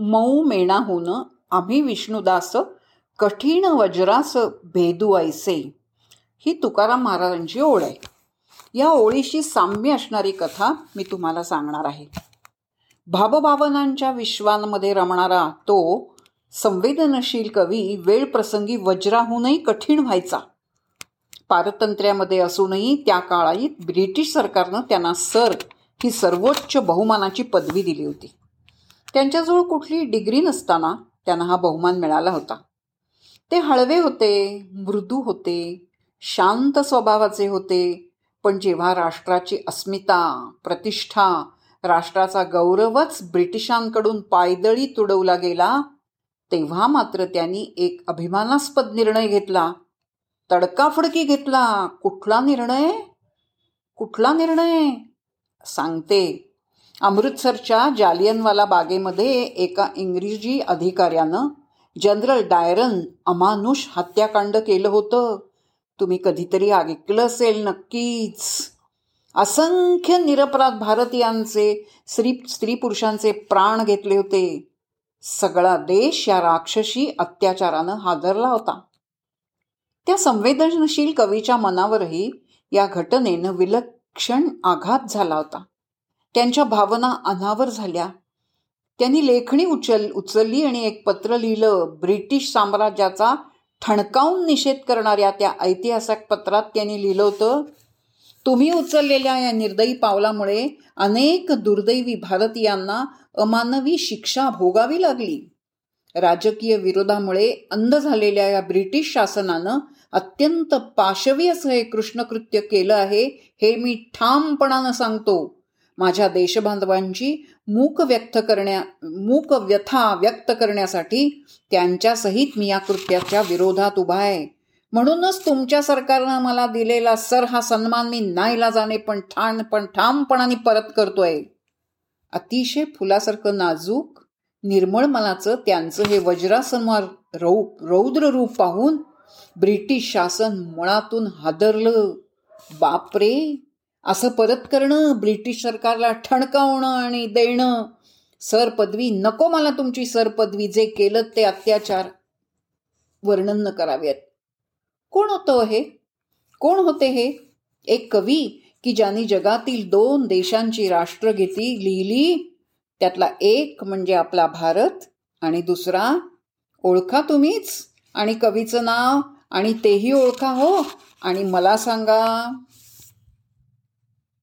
मऊ मेणाहून आम्ही विष्णुदास कठीण वज्रास भेदू ऐसे. ही तुकाराम महाराजांची ओळ आहे. या ओळीशी साम्य असणारी कथा मी तुम्हाला सांगणार आहे. भावभावनांच्या विश्वांमध्ये रमणारा तो संवेदनशील कवी वेळ प्रसंगी वज्राहूनही कठीण व्हायचा. पारतंत्र्यामध्ये असूनही त्या काळात ब्रिटिश सरकारनं त्यांना सर ही सर्वोच्च बहुमानाची पदवी दिली होती. त्यांच्याजवळ कुठली डिग्री नसताना त्यांना हा बहुमान मिळाला होता. ते हळवे होते मृदू होते शांत स्वभावाचे होते पण जेव्हा राष्ट्राची अस्मिता प्रतिष्ठा राष्ट्राचा गौरवच ब्रिटिशांकडून पायदळी तुडवला गेला तेव्हा मात्र त्यांनी एक अभिमानास्पद निर्णय घेतला. तडकाफडकी घेतला. कुठला निर्णय? कुठला निर्णय? सांगते. अमृतसरच्या जालियनवाला बागेमध्ये एका इंग्रजी अधिकाऱ्यानं जनरल डायरन अमानुष हत्याकांड केलं होतं. तुम्ही कधीतरी ऐकलं असेल नक्कीच. असंख्य निरपराध भारतीयांचे स्त्री स्त्री पुरुषांचे प्राण घेतले होते. सगळा देश या राक्षसी अत्याचारानं हादरला होता. त्या संवेदनशील कवीच्या मनावरही या घटनेनं विलक्षण आघात झाला होता. त्यांच्या भावना अनावर झाल्या. त्यांनी लेखणी उचल उचलली आणि एक पत्र लिहिलं. ब्रिटिश साम्राज्याचा ठणकावून निषेध करणाऱ्या त्या ऐतिहासिक पत्रात त्यांनी लिहिलं होतं तुम्ही उचललेल्या या निर्दयी पावलामुळे अनेक दुर्दैवी भारतीयांना अमानवी शिक्षा भोगावी लागली. राजकीय विरोधामुळे अंध झालेल्या या ब्रिटिश शासनानं अत्यंत पाशवी असं हे कृष्णकृत्य केलं आहे हे मी ठामपणानं सांगतो. माझ्या देशबांधवांची मूक व्यक्त करण्या मूक व्यथा व्यक्त करण्यासाठी त्यांच्यासहित मी या कृत्याच्या विरोधात उभा आहे. म्हणूनच तुमच्या सरकारनं मला दिलेला सर हा सन्मान मी नाईला जाणे पण ठाण पण ठामपणाने परत करतोय. अतिशय फुलासारखं नाजूक निर्मळ मनाचं त्यांचं हे वज्रासनवार रौ रौद्र रूप पाहून ब्रिटिश शासन मुळातून हादरलं. बापरे! असं परत करणं ब्रिटिश सरकारला ठणकावणं आणि देणं सर पदवी नको मला तुमची सर पदवी जे केलं ते अत्याचार वर्णन न करावेत. कोण होतं हे? कोण होते हे? एक कवी की ज्यांनी जगातील दोन देशांची राष्ट्रगीती लिहिली त्यातला एक म्हणजे आपला भारत आणि दुसरा ओळखा तुम्हीच आणि कवीचं नाव आणि तेही ओळखा हो आणि मला सांगा.